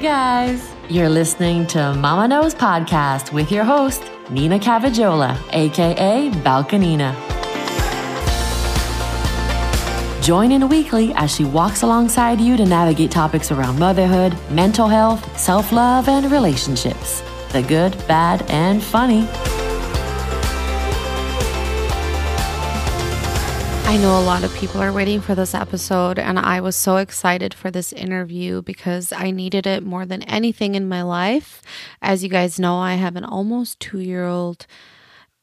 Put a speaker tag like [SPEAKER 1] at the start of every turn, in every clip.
[SPEAKER 1] guys, you're listening to Mama Knows Podcast with your host, Nina Cavajola, aka Balkanina. Join in weekly as she walks alongside you to navigate topics around motherhood, mental health, self love, and relationships the good, bad, and funny.
[SPEAKER 2] I know a lot of people are waiting for this episode, and I was so excited for this interview because I needed it more than anything in my life. As you guys know, I have an almost two year old.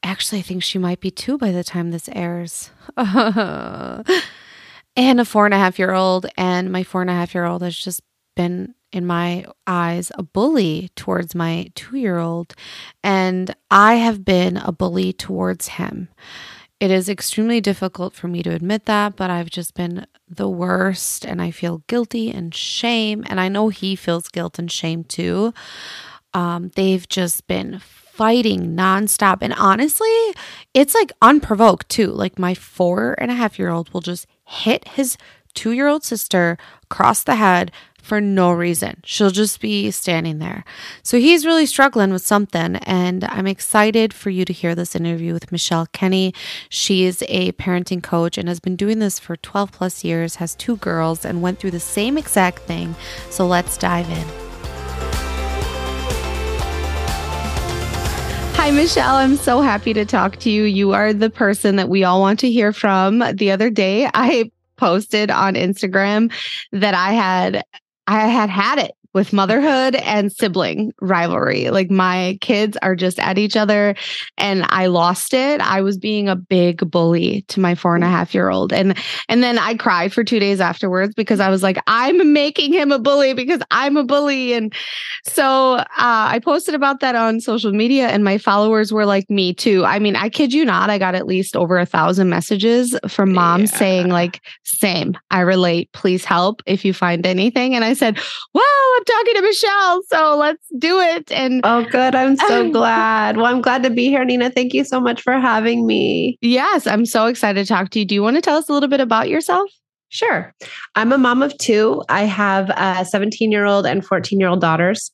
[SPEAKER 2] Actually, I think she might be two by the time this airs. and a four and a half year old. And my four and a half year old has just been, in my eyes, a bully towards my two year old. And I have been a bully towards him. It is extremely difficult for me to admit that, but I've just been the worst and I feel guilty and shame. And I know he feels guilt and shame too. Um, they've just been fighting nonstop. And honestly, it's like unprovoked too. Like my four and a half year old will just hit his two year old sister across the head for no reason. She'll just be standing there. So he's really struggling with something. And I'm excited for you to hear this interview with Michelle Kenney. She is a parenting coach and has been doing this for 12 plus years, has two girls, and went through the same exact thing. So let's dive in. Hi, Michelle. I'm so happy to talk to you. You are the person that we all want to hear from. The other day, I posted on Instagram that I had I had had it with motherhood and sibling rivalry. Like my kids are just at each other and I lost it. I was being a big bully to my four and a half year old. And and then I cried for two days afterwards because I was like, I'm making him a bully because I'm a bully. And so uh, I posted about that on social media and my followers were like, me too. I mean, I kid you not, I got at least over a thousand messages from moms yeah. saying, like, same, I relate. Please help if you find anything. And I said, well, I'm talking to Michelle, so let's do it. And
[SPEAKER 3] oh, good. I'm so glad. Well, I'm glad to be here, Nina. Thank you so much for having me.
[SPEAKER 2] Yes, I'm so excited to talk to you. Do you want to tell us a little bit about yourself?
[SPEAKER 3] Sure. I'm a mom of two. I have a 17 year old and 14 year old daughters.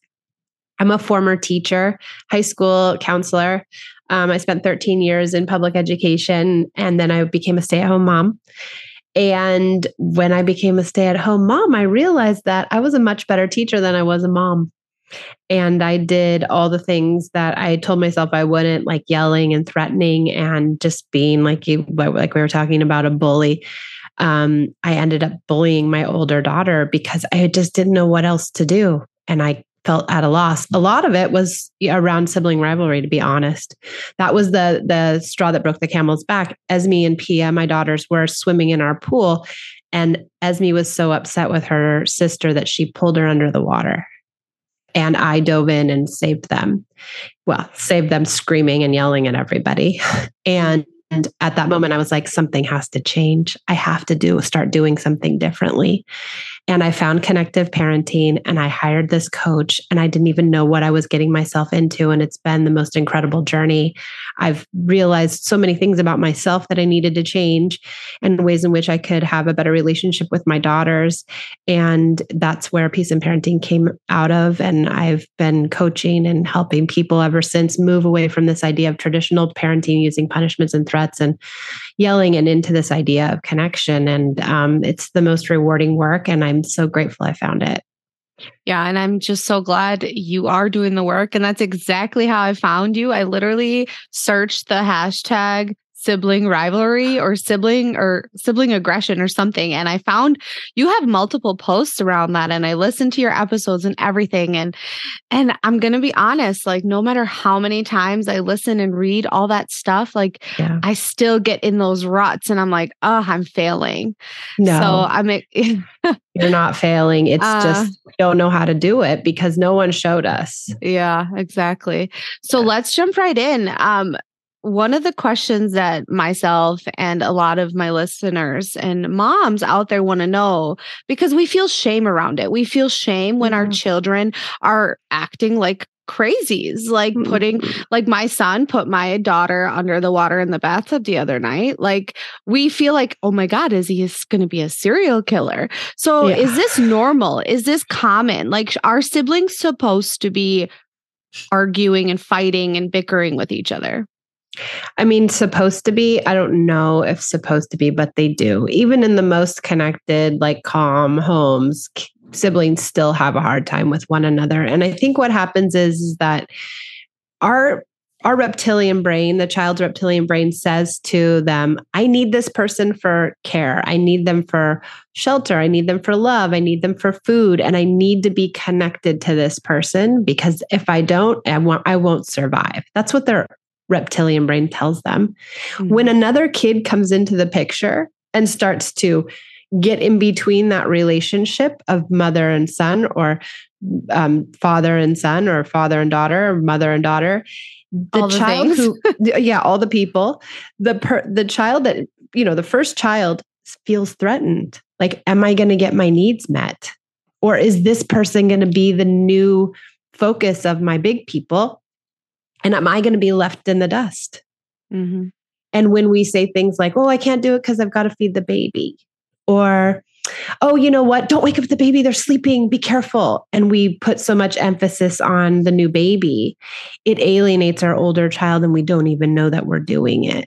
[SPEAKER 3] I'm a former teacher, high school counselor. Um, I spent 13 years in public education and then I became a stay at home mom. And when I became a stay at home mom, I realized that I was a much better teacher than I was a mom. And I did all the things that I told myself I wouldn't, like yelling and threatening and just being like you, like we were talking about a bully. Um, I ended up bullying my older daughter because I just didn't know what else to do. And I felt at a loss. A lot of it was around sibling rivalry, to be honest. That was the the straw that broke the camel's back. Esme and Pia, my daughters, were swimming in our pool, and Esme was so upset with her sister that she pulled her under the water. And I dove in and saved them. Well, saved them screaming and yelling at everybody. And and at that moment, I was like, something has to change. I have to do start doing something differently. And I found connective parenting and I hired this coach and I didn't even know what I was getting myself into. And it's been the most incredible journey. I've realized so many things about myself that I needed to change and ways in which I could have a better relationship with my daughters. And that's where Peace and Parenting came out of. And I've been coaching and helping people ever since move away from this idea of traditional parenting using punishments and threats and yelling and into this idea of connection. And um, it's the most rewarding work. And I'm so grateful I found it.
[SPEAKER 2] Yeah. And I'm just so glad you are doing the work. And that's exactly how I found you. I literally searched the hashtag sibling rivalry or sibling or sibling aggression or something. And I found you have multiple posts around that and I listened to your episodes and everything. And and I'm gonna be honest, like no matter how many times I listen and read all that stuff, like yeah. I still get in those ruts and I'm like, oh, I'm failing. No. So I'm
[SPEAKER 3] you're not failing. It's uh, just don't know how to do it because no one showed us.
[SPEAKER 2] Yeah, exactly. So yeah. let's jump right in. Um, one of the questions that myself and a lot of my listeners and moms out there want to know because we feel shame around it. We feel shame when our children are acting like crazies like mm-hmm. putting like my son put my daughter under the water in the bathtub the other night like we feel like oh my god is he going to be a serial killer so yeah. is this normal is this common like are siblings supposed to be arguing and fighting and bickering with each other
[SPEAKER 3] I mean, supposed to be. I don't know if supposed to be, but they do. Even in the most connected, like calm homes, siblings still have a hard time with one another. And I think what happens is, is that our our reptilian brain, the child's reptilian brain says to them, I need this person for care. I need them for shelter. I need them for love. I need them for food. And I need to be connected to this person because if I don't, I won't, I won't survive. That's what their reptilian brain tells them. Mm-hmm. When another kid comes into the picture and starts to get in between that relationship of mother and son or um, father and son or father and daughter or mother and daughter the, the child who yeah all the people the per, the child that you know the first child feels threatened like am i going to get my needs met or is this person going to be the new focus of my big people and am i going to be left in the dust mm-hmm. and when we say things like oh i can't do it because i've got to feed the baby or oh, you know what? Don't wake up the baby. They're sleeping. Be careful. And we put so much emphasis on the new baby, it alienates our older child and we don't even know that we're doing it.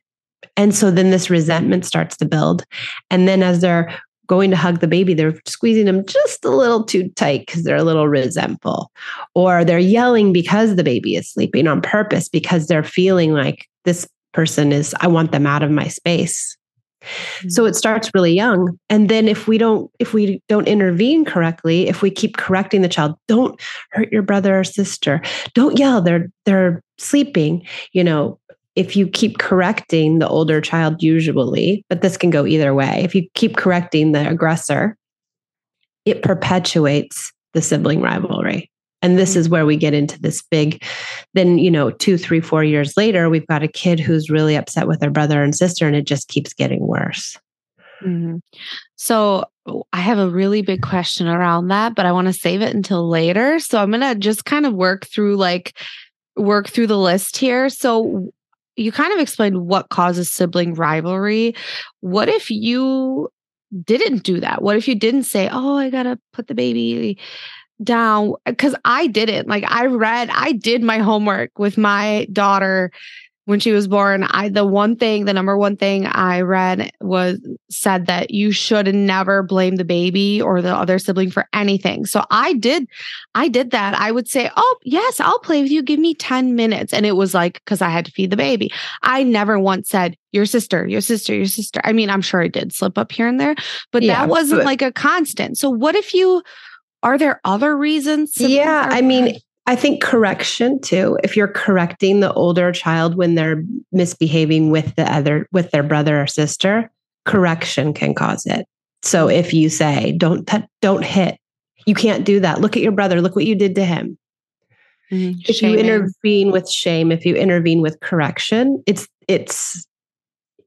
[SPEAKER 3] And so then this resentment starts to build. And then as they're going to hug the baby, they're squeezing them just a little too tight because they're a little resentful. Or they're yelling because the baby is sleeping on purpose because they're feeling like this person is, I want them out of my space. Hmm. So it starts really young. And then if we don't if we don't intervene correctly, if we keep correcting the child, don't hurt your brother or sister. Don't yell, they're they're sleeping, you know, if you keep correcting the older child usually, but this can go either way. If you keep correcting the aggressor, it perpetuates the sibling rivalry. And this is where we get into this big, then, you know, two, three, four years later, we've got a kid who's really upset with their brother and sister, and it just keeps getting worse.
[SPEAKER 2] Mm-hmm. So I have a really big question around that, but I want to save it until later. So I'm going to just kind of work through like, work through the list here. So you kind of explained what causes sibling rivalry. What if you didn't do that? What if you didn't say, "Oh, I got to put the baby down because I didn't. Like I read, I did my homework with my daughter when she was born. I the one thing, the number one thing I read was said that you should never blame the baby or the other sibling for anything. So I did, I did that. I would say, Oh, yes, I'll play with you. Give me 10 minutes. And it was like, because I had to feed the baby. I never once said, Your sister, your sister, your sister. I mean, I'm sure I did slip up here and there, but yeah, that wasn't but- like a constant. So what if you are there other reasons?
[SPEAKER 3] Yeah, I mean, I think correction too. If you're correcting the older child when they're misbehaving with the other with their brother or sister, correction can cause it. So if you say, "Don't t- don't hit," you can't do that. Look at your brother. Look what you did to him. Mm-hmm. If you intervene with shame, if you intervene with correction, it's it's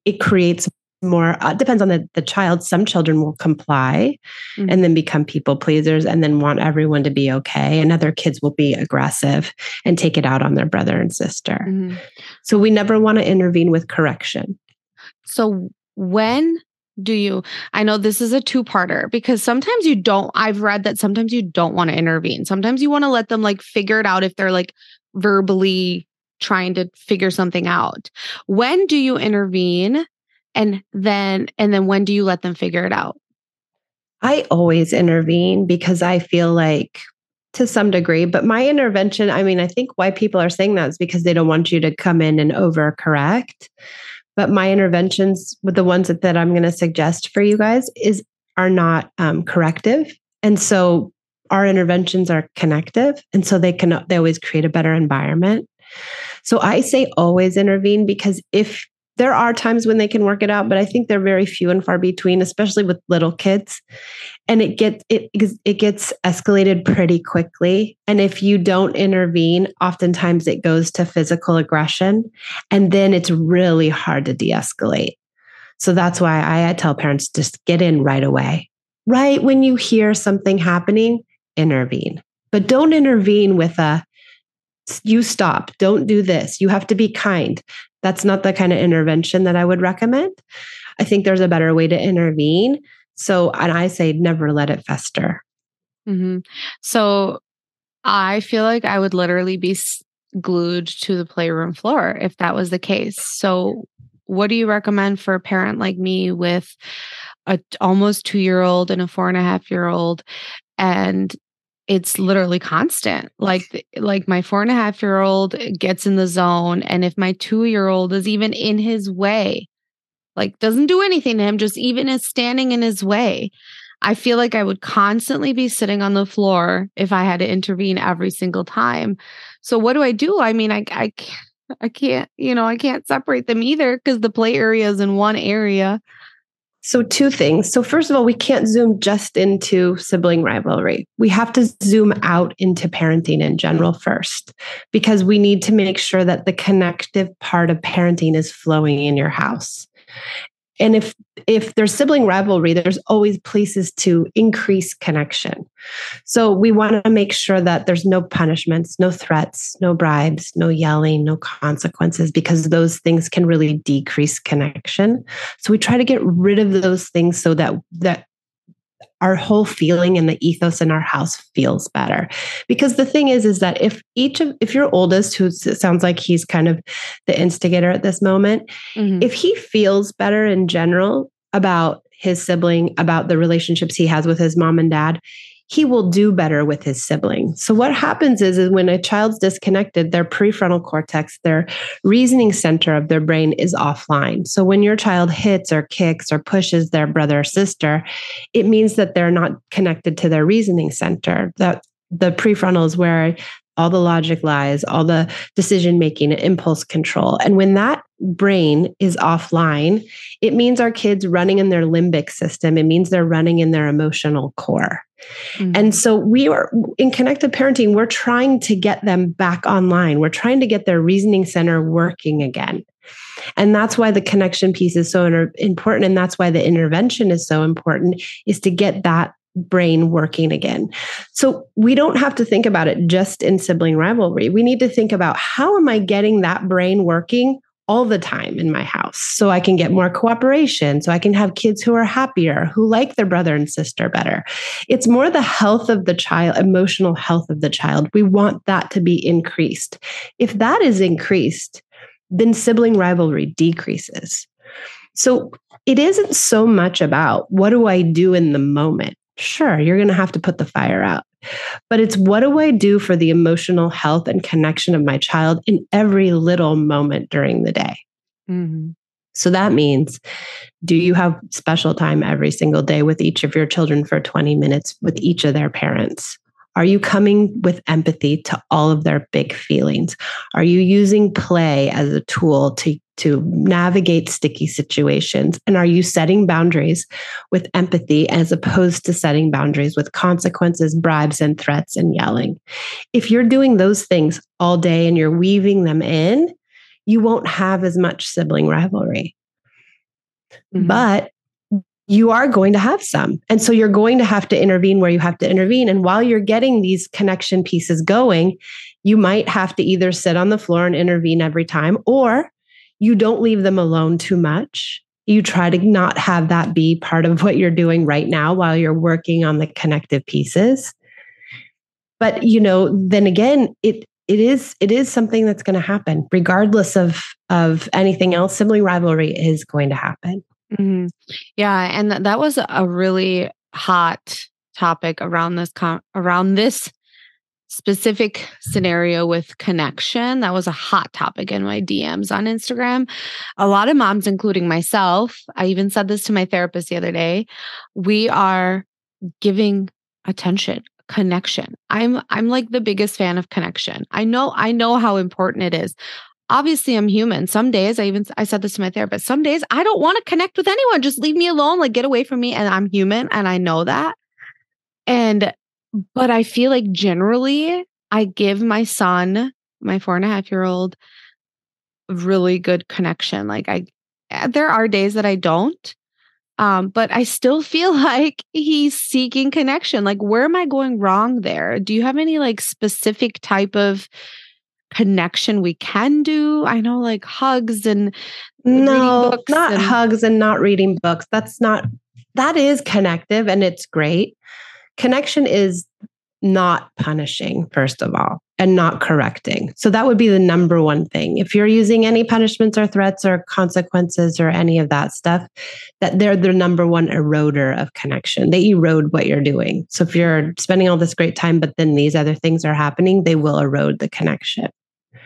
[SPEAKER 3] it creates more uh, depends on the, the child. Some children will comply mm-hmm. and then become people pleasers and then want everyone to be okay and other kids will be aggressive and take it out on their brother and sister. Mm-hmm. so we never want to intervene with correction.
[SPEAKER 2] So when do you i know this is a two-parter because sometimes you don't i've read that sometimes you don't want to intervene. Sometimes you want to let them like figure it out if they're like verbally trying to figure something out. When do you intervene and then and then when do you let them figure it out?
[SPEAKER 3] I always intervene because i feel like to some degree but my intervention i mean i think why people are saying that is because they don't want you to come in and overcorrect. But my interventions with the ones that, that i'm going to suggest for you guys is are not um, corrective. And so our interventions are connective and so they can they always create a better environment. So i say always intervene because if there are times when they can work it out, but I think they're very few and far between, especially with little kids. And it gets it it gets escalated pretty quickly. And if you don't intervene, oftentimes it goes to physical aggression, and then it's really hard to de-escalate. So that's why I, I tell parents just get in right away. Right when you hear something happening, intervene. But don't intervene with a you stop. Don't do this. You have to be kind. That's not the kind of intervention that I would recommend. I think there's a better way to intervene. So, and I say never let it fester.
[SPEAKER 2] Mm-hmm. So, I feel like I would literally be glued to the playroom floor if that was the case. So, what do you recommend for a parent like me with a almost two year old and a four and a half year old and it's literally constant. Like like my four and a half year old gets in the zone and if my two year old is even in his way like doesn't do anything to him just even is standing in his way i feel like i would constantly be sitting on the floor if i had to intervene every single time. So what do i do? I mean i i can't, I can't you know i can't separate them either because the play area is in one area
[SPEAKER 3] so, two things. So, first of all, we can't zoom just into sibling rivalry. We have to zoom out into parenting in general first, because we need to make sure that the connective part of parenting is flowing in your house and if if there's sibling rivalry there's always places to increase connection. So we want to make sure that there's no punishments no threats no bribes no yelling no consequences because those things can really decrease connection. So we try to get rid of those things so that that our whole feeling and the ethos in our house feels better because the thing is is that if each of if your oldest who sounds like he's kind of the instigator at this moment mm-hmm. if he feels better in general about his sibling about the relationships he has with his mom and dad he will do better with his sibling. So what happens is, is when a child's disconnected, their prefrontal cortex, their reasoning center of their brain is offline. So when your child hits or kicks or pushes their brother or sister, it means that they're not connected to their reasoning center. That the prefrontal is where all the logic lies, all the decision making impulse control. And when that brain is offline, it means our kids running in their limbic system. It means they're running in their emotional core. Mm-hmm. And so we are in connected parenting, we're trying to get them back online. We're trying to get their reasoning center working again. And that's why the connection piece is so important. And that's why the intervention is so important is to get that brain working again. So we don't have to think about it just in sibling rivalry. We need to think about how am I getting that brain working all the time in my house so I can get more cooperation, so I can have kids who are happier, who like their brother and sister better. It's more the health of the child, emotional health of the child. We want that to be increased. If that is increased, then sibling rivalry decreases. So it isn't so much about what do I do in the moment? Sure, you're going to have to put the fire out. But it's what do I do for the emotional health and connection of my child in every little moment during the day? Mm-hmm. So that means do you have special time every single day with each of your children for 20 minutes with each of their parents? Are you coming with empathy to all of their big feelings? Are you using play as a tool to to navigate sticky situations? And are you setting boundaries with empathy as opposed to setting boundaries with consequences, bribes, and threats and yelling? If you're doing those things all day and you're weaving them in, you won't have as much sibling rivalry. Mm-hmm. But you are going to have some. And so you're going to have to intervene where you have to intervene. And while you're getting these connection pieces going, you might have to either sit on the floor and intervene every time, or you don't leave them alone too much. You try to not have that be part of what you're doing right now while you're working on the connective pieces. But you know, then again, it it is it is something that's going to happen regardless of of anything else. Sibling rivalry is going to happen.
[SPEAKER 2] Mm-hmm. Yeah, and that was a really hot topic around this con- around this specific scenario with connection. That was a hot topic in my DMs on Instagram. A lot of moms, including myself, I even said this to my therapist the other day. We are giving attention connection i'm i'm like the biggest fan of connection i know i know how important it is obviously i'm human some days i even i said this to my therapist some days i don't want to connect with anyone just leave me alone like get away from me and i'm human and i know that and but I feel like generally I give my son, my four and a half year old, really good connection. Like I, eh, there are days that I don't, um, but I still feel like he's seeking connection. Like, where am I going wrong there? Do you have any like specific type of connection we can do? I know like hugs and
[SPEAKER 3] no, not and- hugs and not reading books. That's not that is connective and it's great. Connection is not punishing, first of all, and not correcting. So that would be the number one thing. If you're using any punishments or threats or consequences or any of that stuff, that they're the number one eroder of connection. They erode what you're doing. So if you're spending all this great time, but then these other things are happening, they will erode the connection.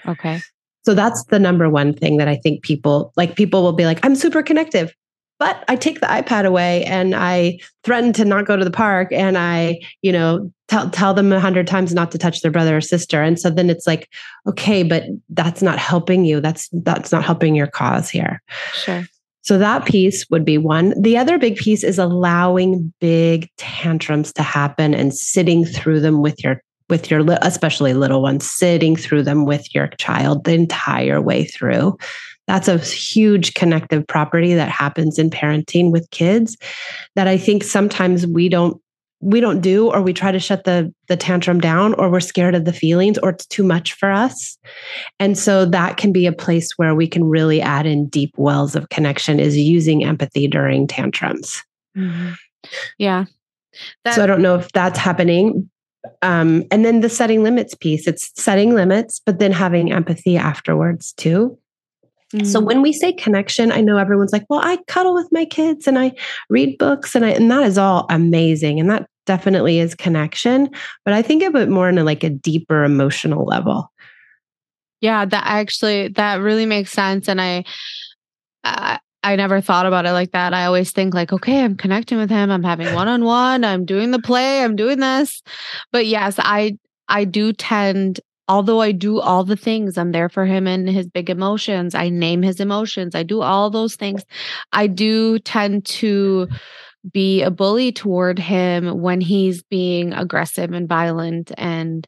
[SPEAKER 2] Okay.
[SPEAKER 3] So that's the number one thing that I think people like people will be like, I'm super connective but I take the iPad away and I threaten to not go to the park and I, you know, tell tell them a hundred times not to touch their brother or sister. And so then it's like, okay, but that's not helping you. That's that's not helping your cause here.
[SPEAKER 2] Sure.
[SPEAKER 3] So that piece would be one. The other big piece is allowing big tantrums to happen and sitting through them with your with your especially little ones sitting through them with your child the entire way through that's a huge connective property that happens in parenting with kids that I think sometimes we don't we don't do or we try to shut the the tantrum down or we're scared of the feelings or it's too much for us. And so that can be a place where we can really add in deep wells of connection is using empathy during tantrums.
[SPEAKER 2] Mm-hmm. yeah.
[SPEAKER 3] That- so i don't know if that's happening. Um, and then the setting limits piece it's setting limits but then having empathy afterwards too so mm. when we say connection, I know everyone's like, well, I cuddle with my kids and I read books and I and that is all amazing. And that definitely is connection. But I think of it more in a, like a deeper emotional level.
[SPEAKER 2] Yeah, that actually that really makes sense. And I uh, I never thought about it like that. I always think like, okay, I'm connecting with him. I'm having one on one. I'm doing the play. I'm doing this. But yes, I I do tend although I do all the things, I'm there for him and his big emotions. I name his emotions. I do all those things. I do tend to be a bully toward him when he's being aggressive and violent and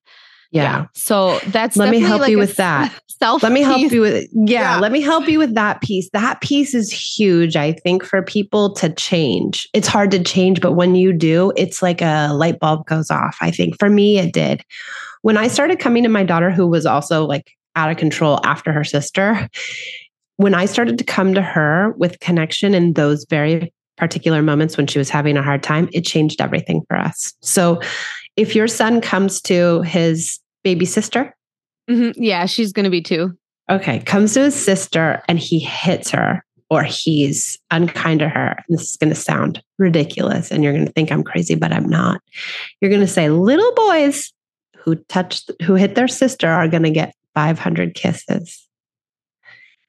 [SPEAKER 3] yeah. yeah.
[SPEAKER 2] So that's
[SPEAKER 3] let me help like you with that. Self. Let me help you with yeah, yeah. Let me help you with that piece. That piece is huge. I think for people to change. It's hard to change, but when you do, it's like a light bulb goes off. I think for me, it did when I started coming to my daughter, who was also like out of control after her sister, when I started to come to her with connection in those very particular moments when she was having a hard time, it changed everything for us. So if your son comes to his baby sister,
[SPEAKER 2] mm-hmm. yeah, she's going to be two.
[SPEAKER 3] Okay, comes to his sister and he hits her or he's unkind to her. And this is going to sound ridiculous and you're going to think I'm crazy, but I'm not. You're going to say, little boys who touched who hit their sister are going to get 500 kisses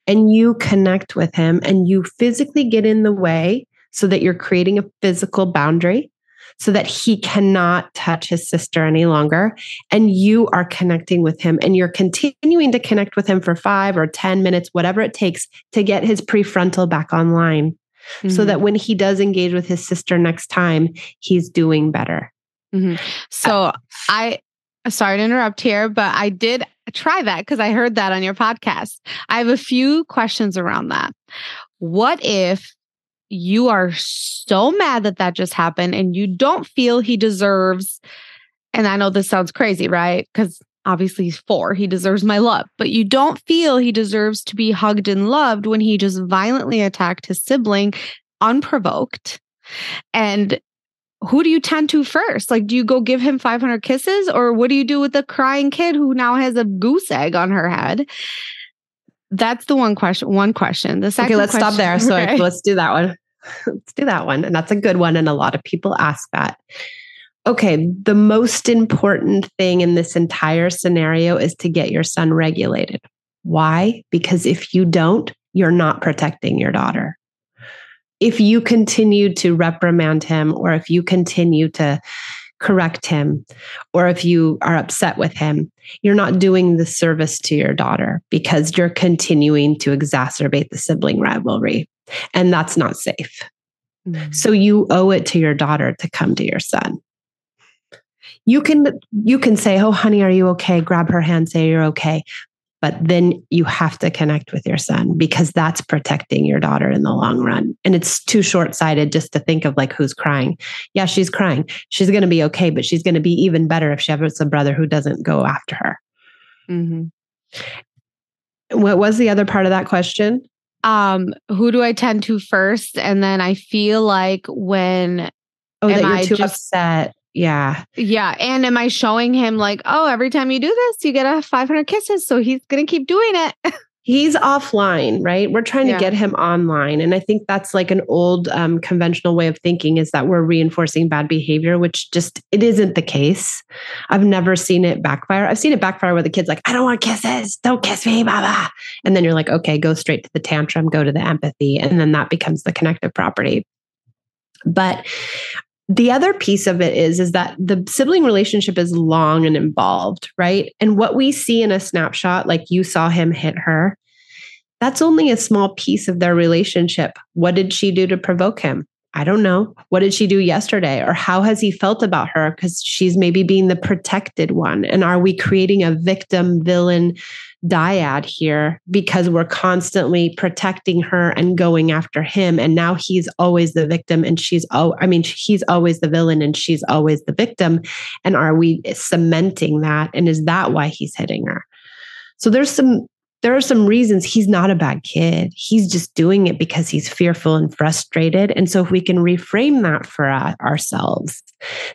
[SPEAKER 3] and you connect with him and you physically get in the way so that you're creating a physical boundary so that he cannot touch his sister any longer. And you are connecting with him and you're continuing to connect with him for five or 10 minutes, whatever it takes to get his prefrontal back online. Mm-hmm. So that mm-hmm. when he does engage with his sister next time, he's doing better.
[SPEAKER 2] Mm-hmm. So uh, I sorry to interrupt here, but I did try that because I heard that on your podcast. I have a few questions around that. What if you are so mad that that just happened and you don't feel he deserves, and I know this sounds crazy, right? Because obviously he's four, he deserves my love, but you don't feel he deserves to be hugged and loved when he just violently attacked his sibling unprovoked. And who do you tend to first? Like, do you go give him 500 kisses or what do you do with the crying kid who now has a goose egg on her head? That's the one question. One question. The second.
[SPEAKER 3] Okay, let's
[SPEAKER 2] question,
[SPEAKER 3] stop there. So okay. let's do that one. let's do that one, and that's a good one. And a lot of people ask that. Okay, the most important thing in this entire scenario is to get your son regulated. Why? Because if you don't, you're not protecting your daughter if you continue to reprimand him or if you continue to correct him or if you are upset with him, you're not doing the service to your daughter because you're continuing to exacerbate the sibling rivalry. And that's not safe. Mm-hmm. So you owe it to your daughter to come to your son. You can you can say, "Oh honey, are you okay?" grab her hand, say you're okay but then you have to connect with your son because that's protecting your daughter in the long run and it's too short-sighted just to think of like who's crying yeah she's crying she's going to be okay but she's going to be even better if she has a brother who doesn't go after her
[SPEAKER 2] mm-hmm.
[SPEAKER 3] What was the other part of that question?
[SPEAKER 2] Um, who do I tend to first? And then I feel like when
[SPEAKER 3] Oh, that you're
[SPEAKER 2] I
[SPEAKER 3] too
[SPEAKER 2] just-
[SPEAKER 3] upset. Yeah.
[SPEAKER 2] Yeah. And am I showing him like, oh, every time you do this, you get a 500 kisses. So he's going to keep doing it.
[SPEAKER 3] He's offline, right? We're trying
[SPEAKER 2] Yeah.
[SPEAKER 3] to get him online. And I think that's like an old um, conventional way of thinking is that we're reinforcing bad behavior, which just, it isn't the case. I've never seen it backfire. I've seen it backfire where the kid's like, I don't want kisses. Don't kiss me, blah, blah. And then you're like, okay, go straight to the tantrum, go to the empathy. And then that becomes the connective property. But the other piece of it is is that the sibling relationship is long and involved right? And what we see in a snapshot like you saw him hit her that's only a small piece of their relationship. What did she do to provoke him i don't know. What did she do yesterday? Or how has he felt about her? Because she's maybe being the protected one. And are we creating a victim villain dyad here because we're constantly protecting her and going after him? And now he's always the victim and she's oh i mean he's always the villain and she's always the victim. And are we cementing that? And is that why he's hitting her? So there's some there are some reasons he's not a bad kid he's just doing it because he's fearful and frustrated and so if we can reframe that for ourselves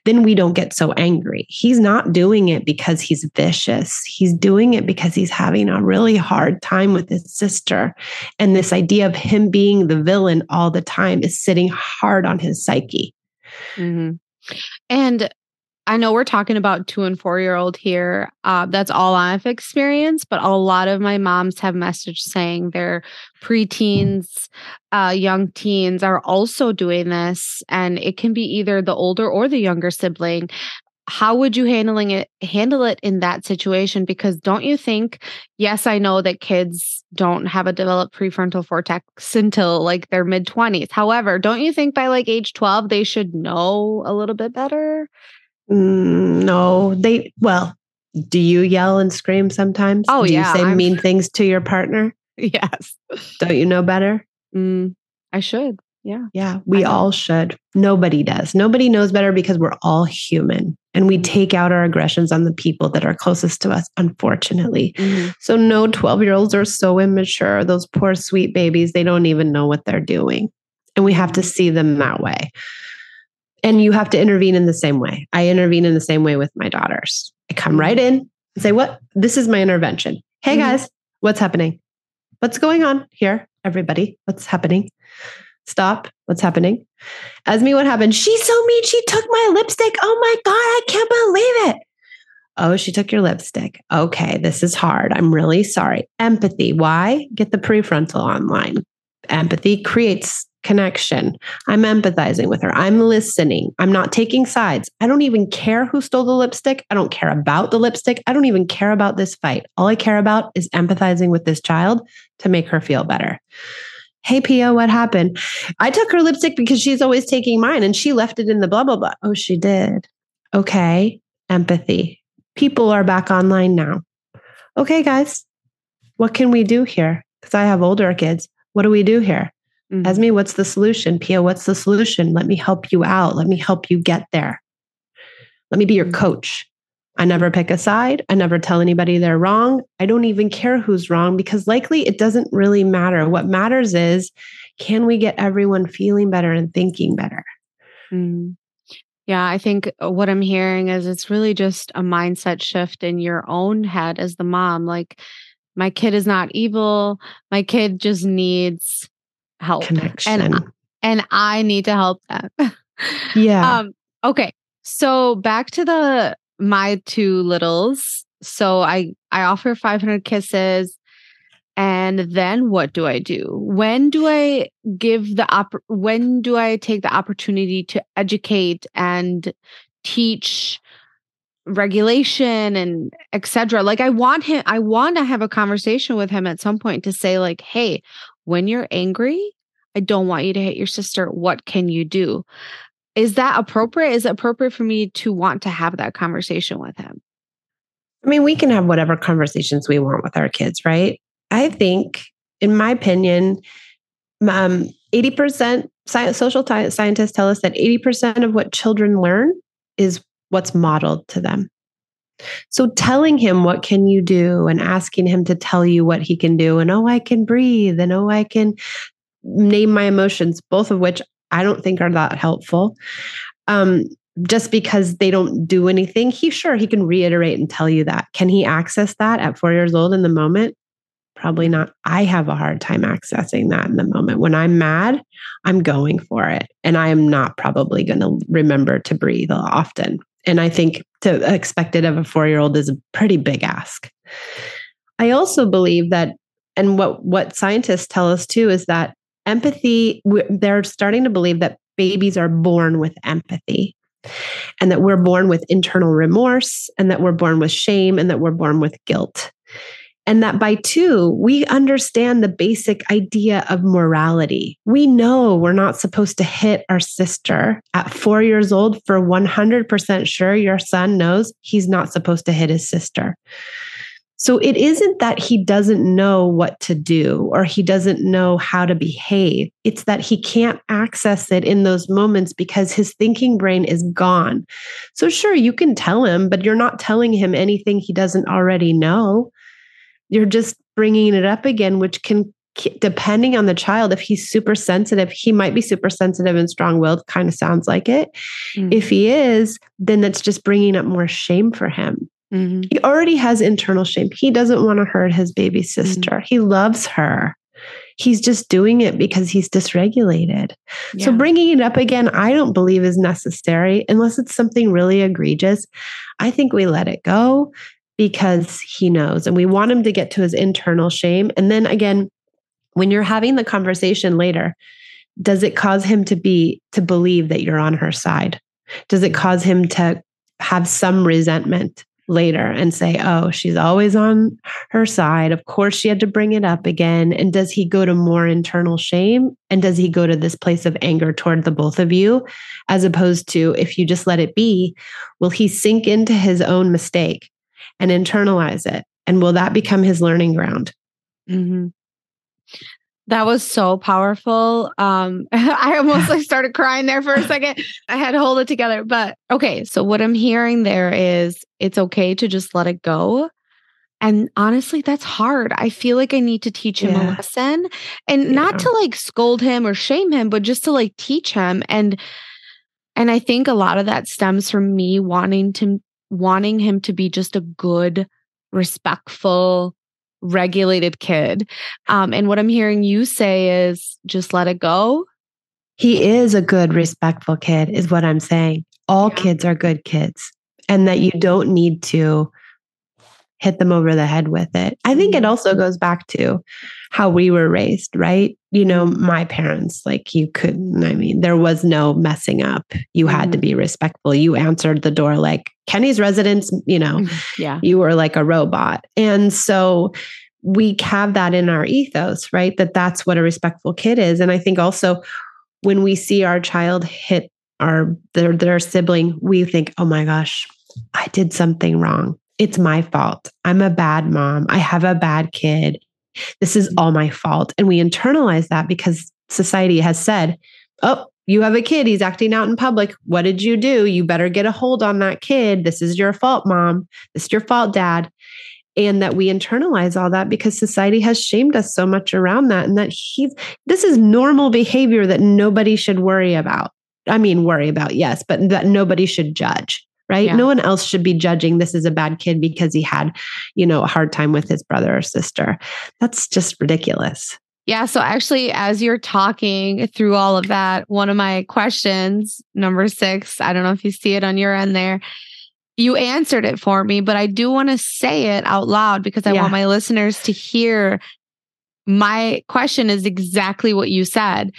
[SPEAKER 3] then we don't get so angry. He's not doing it because he's vicious. He's doing it because he's having a really hard time with his sister. And this idea of him being the villain all the time is sitting hard on his psyche.
[SPEAKER 2] Mhm. And I know we're talking about two and four year old here. Uh, that's all I've experienced, but a lot of my moms have messaged saying their preteens, uh, young teens are also doing this, and it can be either the older or the younger sibling. How would you handling it handle it in that situation? Because don't you think, yes, I know that kids don't have a developed prefrontal cortex until like their mid 20s. However, don't you think by like age 12 they should know a little bit better?
[SPEAKER 3] Mm, no, they, well, do you yell and scream sometimes?
[SPEAKER 2] Oh,
[SPEAKER 3] do
[SPEAKER 2] yeah,
[SPEAKER 3] you say
[SPEAKER 2] I'm-
[SPEAKER 3] mean things to your partner?
[SPEAKER 2] Yes.
[SPEAKER 3] Don't you know better?
[SPEAKER 2] Mm, I should. Yeah.
[SPEAKER 3] Yeah, we all should. Nobody does. Nobody knows better because we're all human and we take out our aggressions on the people that are closest to us, unfortunately. So, no 12 year olds are so immature. Those poor sweet babies, they don't even know what they're doing. And we have to see them that way. And you have to intervene in the same way. I intervene in the same way with my daughters. I come right in and say, What? This is my intervention. Hey,
[SPEAKER 2] Mhm.
[SPEAKER 3] guys, what's happening? What's going on here? Everybody, what's happening? Stop. What's happening? Esme, what happened? She's so mean. She took my lipstick. Oh my God, I can't believe it. Oh, she took your lipstick. Okay, this is hard. I'm really sorry. Empathy. Why? Get the prefrontal online. Empathy creates connection. I'm empathizing with her. I'm listening. I'm not taking sides. I don't even care who stole the lipstick. I don't care about the lipstick. I don't even care about this fight. All I care about is empathizing with this child to make her feel better. Hey, Pia, what happened? I took her lipstick because she's always taking mine and she left it in the blah, blah, blah. Oh, she did. Okay. Empathy. People are back online now. Okay, guys, what can we do here? Because I have older kids. What do we do here?
[SPEAKER 2] Mhm.
[SPEAKER 3] Esme, what's the solution? Pia, what's the solution? Let me help you out. Let me help you get there. Let me be your coach. I never pick a side. I never tell anybody they're wrong. I don't even care who's wrong because likely it doesn't really matter. What matters is can we get everyone feeling better and thinking better?
[SPEAKER 2] Mm. Yeah, I think what I'm hearing is it's really just a mindset shift in your own head as the mom. Like, my kid is not evil. My kid just needs help.
[SPEAKER 3] Connection.
[SPEAKER 2] And, and I need to help them.
[SPEAKER 3] yeah.
[SPEAKER 2] Um, okay. So back to the my two littles. So I I offer 500 kisses and then what do I do? When do I give the op- when do I take the opportunity to educate and teach regulation and etc. Like I want him I want to have a conversation with him at some point to say like, "Hey, when you're angry, I don't want you to hit your sister. What can you do?" Is that appropriate? Is it appropriate for me to want to have that conversation with him?
[SPEAKER 3] I mean, we can have whatever conversations we want with our kids, right? I think, in my opinion, um, 80% sci- social ti- scientists tell us that 80% of what children learn is what's modeled to them. So telling him what can you do and asking him to tell you what he can do and oh I can breathe and oh I can name my emotions both of which I don't think are that helpful. Um, just because they don't do anything, he sure he can reiterate and tell you that. Can he access that at 4 years old in the moment? Probably not. I have a hard time accessing that in the moment. When I'm mad, I'm going for it. And I am not probably going to remember to breathe often. And I think to expect it of a four year old is a pretty big ask. I also believe that, and what, what scientists tell us too, is that empathy, they're starting to believe that babies are born with empathy and that we're born with internal remorse and that we're born with shame and that we're born with guilt. And that by two, we understand the basic idea of morality. We know we're not supposed to hit our sister. At four years old, for 100% sure, your son knows he's not supposed to hit his sister. So it isn't that he doesn't know what to do or he doesn't know how to behave. It's that he can't access it in those moments because his thinking brain is gone. So, sure, you can tell him, but you're not telling him anything he doesn't already know. You're just bringing it up again, which can, depending on the child, if he's super sensitive, he might be super sensitive and strong willed, kind of sounds like it. Mm-hmm. If he is, then that's just bringing up more shame for him. Mm-hmm. He already has internal shame. He doesn't want to hurt his baby sister. Mm-hmm. He loves her. He's just doing it because he's dysregulated. Yeah. So bringing it up again, I don't believe is necessary unless it's something really egregious. I think we let it go because he knows and we want him to get to his internal shame. And then again, when you're having the conversation later, does it cause him to be to believe that you're on her side? Does it cause him to have some resentment? later and say, oh, she's always on her side. Of course, she had to bring it up again. And does he go to more internal shame? And does he go to this place of anger toward the both of you? As opposed to if you just let it be, will he sink into his own mistake and internalize it? And will that become his learning ground?
[SPEAKER 2] Mm-hmm. That was so powerful. Um, I almost like started crying there for a second. I had to hold it together. But okay, so what I'm hearing there is it's okay to just let it go. And honestly, that's hard. I feel like I need to teach him yeah. a lesson and yeah. not to like scold him or shame him, but just to like teach him. And and I think a lot of that stems from me wanting to wanting him to be just a good, respectful, regulated kid. Um, and what I'm hearing you say is just let it go.
[SPEAKER 3] He is a good, respectful kid, is what I'm saying. All yeah. kids are good kids, and that you don't need to hit them over the head with it. I think it mm-hmm. also goes back to how we were raised, right? You know, my parents, like you couldn't, I mean, there was no messing up. You had mm-hmm. to be respectful. You answered the door like Kenny's residence, you know,
[SPEAKER 2] mm-hmm. yeah.
[SPEAKER 3] you were like a robot. And so we have that in our ethos, right? That that's what a respectful kid is. And I think also when we see our child hit our their, their sibling, we think, oh my gosh, I did something wrong it's my fault. I'm a bad mom. I have a bad kid. This is all my fault. And we internalize that because society has said, oh, you have a kid. He's acting out in public. What did you do? You better get a hold on that kid. This is your fault, mom. This is your fault, dad. And that we internalize all that because society has shamed us so much around that. And that he's, this is normal behavior that nobody should worry about. I mean, worry about, yes, but that nobody should judge right? Yeah. No one else should be judging this is a bad kid because he had, you know, a hard time with his brother or sister. That's just ridiculous.
[SPEAKER 2] Yeah. So, actually, as you're talking through all of that, one of my questions, number six, I don't know if you see it on your end there, you answered it for me, but I do want to say it out loud because I yeah. want my listeners to hear. My question is exactly what you said.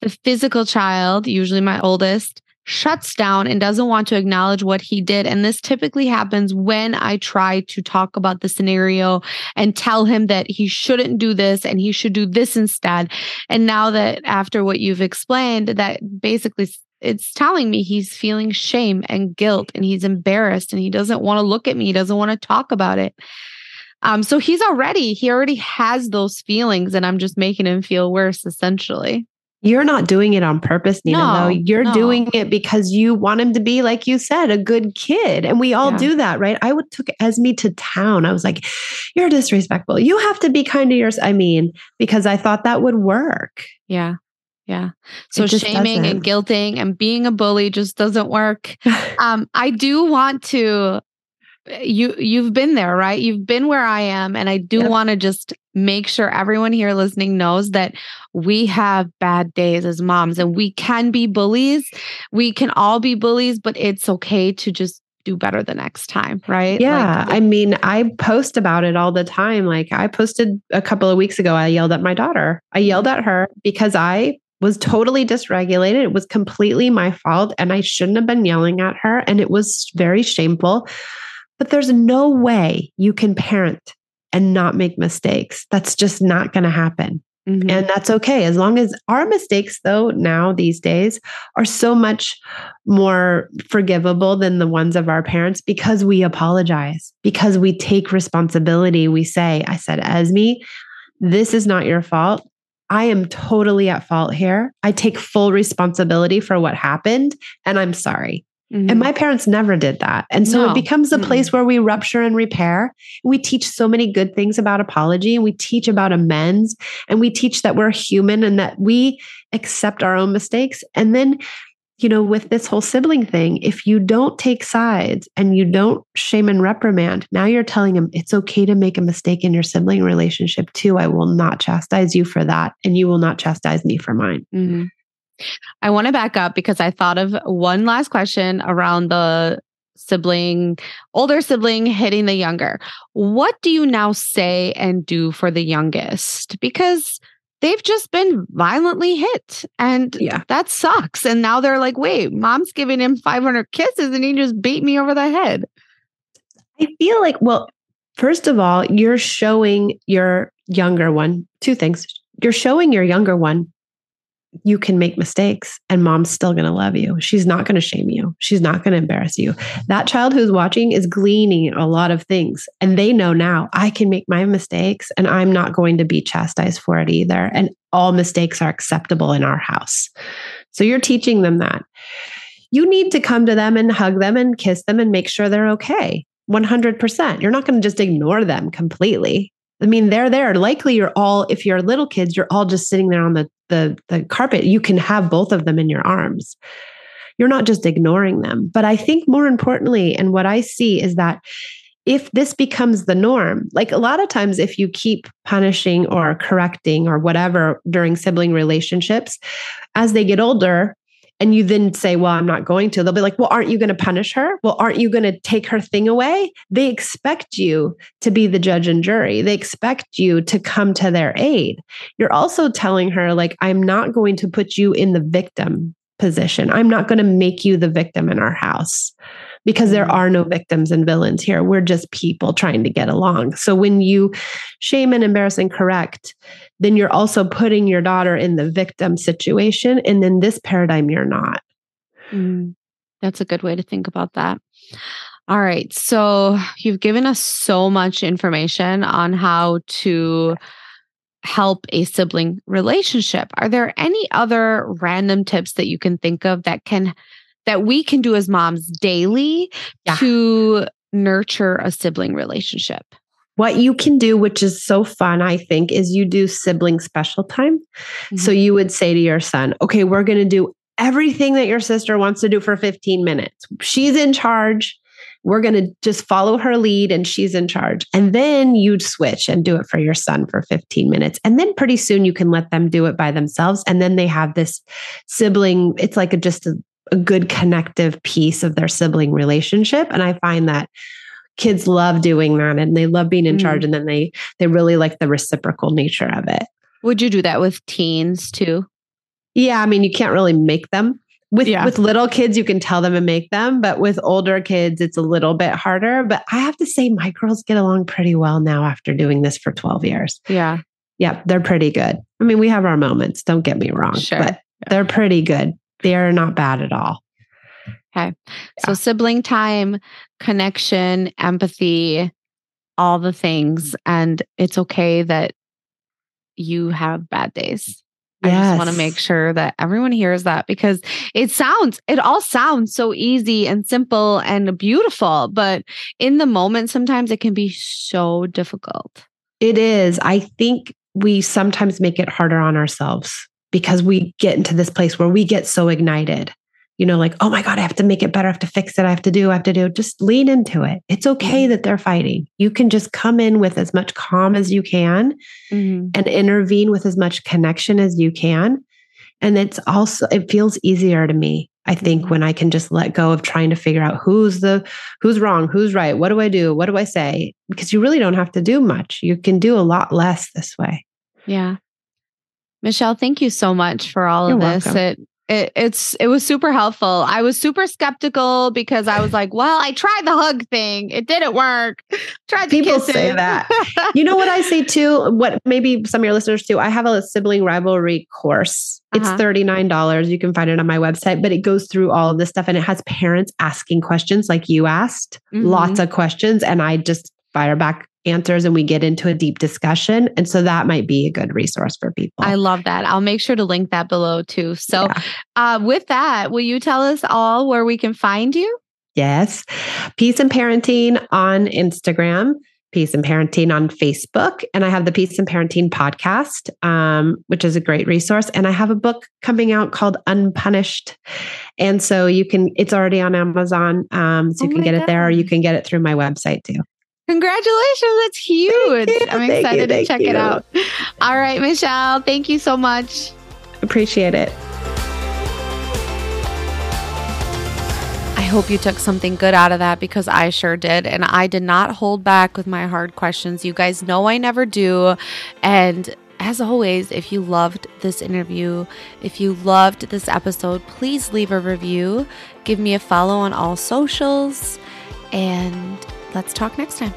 [SPEAKER 2] The physical child, usually my oldest, shuts down and doesn't want to acknowledge what he did. And this typically happens when I try to talk about the scenario and tell him that he shouldn't do this and he should do this instead. And now that after what you've explained, that basically it's telling me he's feeling shame and guilt and he's embarrassed and he doesn't want to look at me. He doesn't want to talk about it. Um, so he's already, he already has those feelings and I'm just making him feel worse essentially.
[SPEAKER 3] You're not doing it on purpose, Nina,
[SPEAKER 2] No,
[SPEAKER 3] though. You're
[SPEAKER 2] no.
[SPEAKER 3] doing it because you want him to be, like you said, a good kid. And we all
[SPEAKER 2] Yeah.
[SPEAKER 3] do that, right? I would took Esme to town. I was like, You're disrespectful. You have to be kind to yours. I mean, because I thought that would work.
[SPEAKER 2] Yeah. Yeah. So shaming and
[SPEAKER 3] doesn't.
[SPEAKER 2] guilting and being a bully just doesn't work. Um, I do want to you you've been there, right? You've been where I am and I do
[SPEAKER 3] Yep.
[SPEAKER 2] want to just make sure everyone here listening knows that we have bad days as moms and we can be bullies. We can all be bullies, but it's okay to just do better the next time, right?
[SPEAKER 3] Yeah.
[SPEAKER 2] Like,
[SPEAKER 3] I mean, I post about it all the time. Like I posted a couple of weeks ago, I yelled at my daughter. I yelled mm-hmm. at her because I was totally dysregulated. It was completely my fault. And I shouldn't have been yelling at her. And it was very shameful. But there's no way you can parent and not make mistakes. That's just not going to happen.
[SPEAKER 2] mhm.
[SPEAKER 3] And that's okay. As long as our mistakes, though, now these days are so much more forgivable than the ones of our parents because we apologize, because we take responsibility. We say, I said, Esme, this is not your fault. I am totally at fault here. I take full responsibility for what happened, and I'm sorry.
[SPEAKER 2] Mhm.
[SPEAKER 3] And my parents never did that. And so
[SPEAKER 2] No.
[SPEAKER 3] it becomes a place where we rupture and repair. We teach so many good things about apology and we teach about amends and we teach that we're human and that we accept our own mistakes. And then, you know, with this whole sibling thing, if you don't take sides and you don't shame and reprimand, now you're telling them it's okay to make a mistake in your sibling relationship too. I will not chastise you for that. And you will not chastise me for mine.
[SPEAKER 2] Mhm. I want to back up because I thought of one last question around the sibling, older sibling hitting the younger. What do you now say and do for the youngest? Because they've just been violently hit and
[SPEAKER 3] Yeah.
[SPEAKER 2] that sucks. And now they're like, wait, mom's giving him 500 kisses and he just beat me over the head.
[SPEAKER 3] I feel like, well, first of all, you're showing your younger one two things. You're showing your younger one you can make mistakes and mom's still going to love you. She's not going to shame you. She's not going to embarrass you. That child who's watching is gleaning a lot of things and they know now I can make my mistakes and I'm not going to be chastised for it either. And all mistakes are acceptable in our house. So you're teaching them that. You need to come to them and hug them and kiss them and make sure they're okay. 100%. You're not going to just ignore them completely. I mean, they're there. Likely you're all, if you're little kids, you're all just sitting there on the, the, the carpet. You can have both of them in your arms. You're not just ignoring them. But I think more importantly, and what I see is that if this becomes the norm, like a lot of times, if you keep punishing or correcting or whatever during sibling relationships, as they get older, and you then say, Well, I'm not going to, they'll be like, Well, aren't you going to punish her? Well, aren't you going to take her thing away? They expect you to be the judge and jury. They expect you to come to their aid. You're also telling her, like, I'm not going to put you in the victim position. I'm not going to make you the victim in our house because there are no victims and villains here. We're just people trying to get along. So when you shame and embarrass and correct, then you're also putting your daughter in the victim situation. And in this paradigm, you're not.
[SPEAKER 2] Mm, that's a good way to think about that. All right. So you've given us so much information on how to help a sibling relationship. Are there any other random tips that you can think of that can that we can do as moms daily
[SPEAKER 3] Yeah.
[SPEAKER 2] to nurture a sibling relationship?
[SPEAKER 3] What you can do, which is so fun, I think, is you do sibling special time. So mm-hmm. you would say to your son, okay, we're going to do everything that your sister wants to do for 15 minutes. She's in charge. We're going to just follow her lead and she's in charge. And then you'd switch and do it for your son for 15 minutes. And then pretty soon you can let them do it by themselves. And then they have this sibling, it's like a, just a, a good connective piece of their sibling relationship. And I find that kids love doing that and they love being in
[SPEAKER 2] Mm.
[SPEAKER 3] charge and then they they really like the reciprocal nature of it.
[SPEAKER 2] Would you do that with teens too?
[SPEAKER 3] Yeah, I mean, you can't really make them. With
[SPEAKER 2] Yeah.
[SPEAKER 3] with little kids, you can tell them and make them, but with older kids, it's a little bit harder. But I have to say, my girls get along pretty well now after doing this for 12 years.
[SPEAKER 2] Yeah.
[SPEAKER 3] Yep, they're pretty good. I mean, we have our moments, don't get me wrong,
[SPEAKER 2] Sure.
[SPEAKER 3] but they're pretty good. They're not bad at all.
[SPEAKER 2] Okay. So sibling time, connection, empathy, all the things. And it's okay that you have bad days. I just want to make sure that everyone hears that because it sounds, it all sounds so easy and simple and beautiful, but in the moment, sometimes it can be so difficult.
[SPEAKER 3] It is. I think we sometimes make it harder on ourselves because we get into this place where we get so ignited you know, like, oh my God, I have to make it better. I have to fix it. I have to do, I have to do. Just lean into it. It's okay mm-hmm. that they're fighting. You can just come in with as much calm as you can mm-hmm. and intervene with as much connection as you can. And it's also, it feels easier to me. I think mm-hmm. when I can just let go of trying to figure out who's the who's wrong, who's right, what do I do, what do I say? Because you really don't have to do much. You can do a lot less this way.
[SPEAKER 2] Yeah. Michelle, thank you so much for all You're of this. Welcome. It it, it's it was super helpful. I was super skeptical because I was like, "Well, I tried the hug thing; it didn't work." Tried
[SPEAKER 3] people say that. you know what I say too? What maybe some of your listeners too? I have a sibling rivalry course. It's uh-huh. thirty nine dollars. You can find it on my website, but it goes through all of this stuff and it has parents asking questions like you asked, mm-hmm. lots of questions, and I just fire back answers and we get into a deep discussion. And so that might be a good resource for people.
[SPEAKER 2] I love that. I'll make sure to link that below too. So, yeah. uh, with that, will you tell us all where we can find you?
[SPEAKER 3] Yes. Peace and Parenting on Instagram. Peace and Parenting on Facebook. And I have the Peace and Parenting podcast, um, which is a great resource. And I have a book coming out called Unpunished. And so you can, it's already on Amazon. Um, so you oh can get God. it there or you can get it through my website too.
[SPEAKER 2] Congratulations. That's huge. I'm excited to check you. it out. All right, Michelle, thank you so much.
[SPEAKER 3] Appreciate it.
[SPEAKER 2] I hope you took something good out of that because I sure did. And I did not hold back with my hard questions. You guys know I never do. And as always, if you loved this interview, if you loved this episode, please leave a review. Give me a follow on all socials. And Let's talk next time.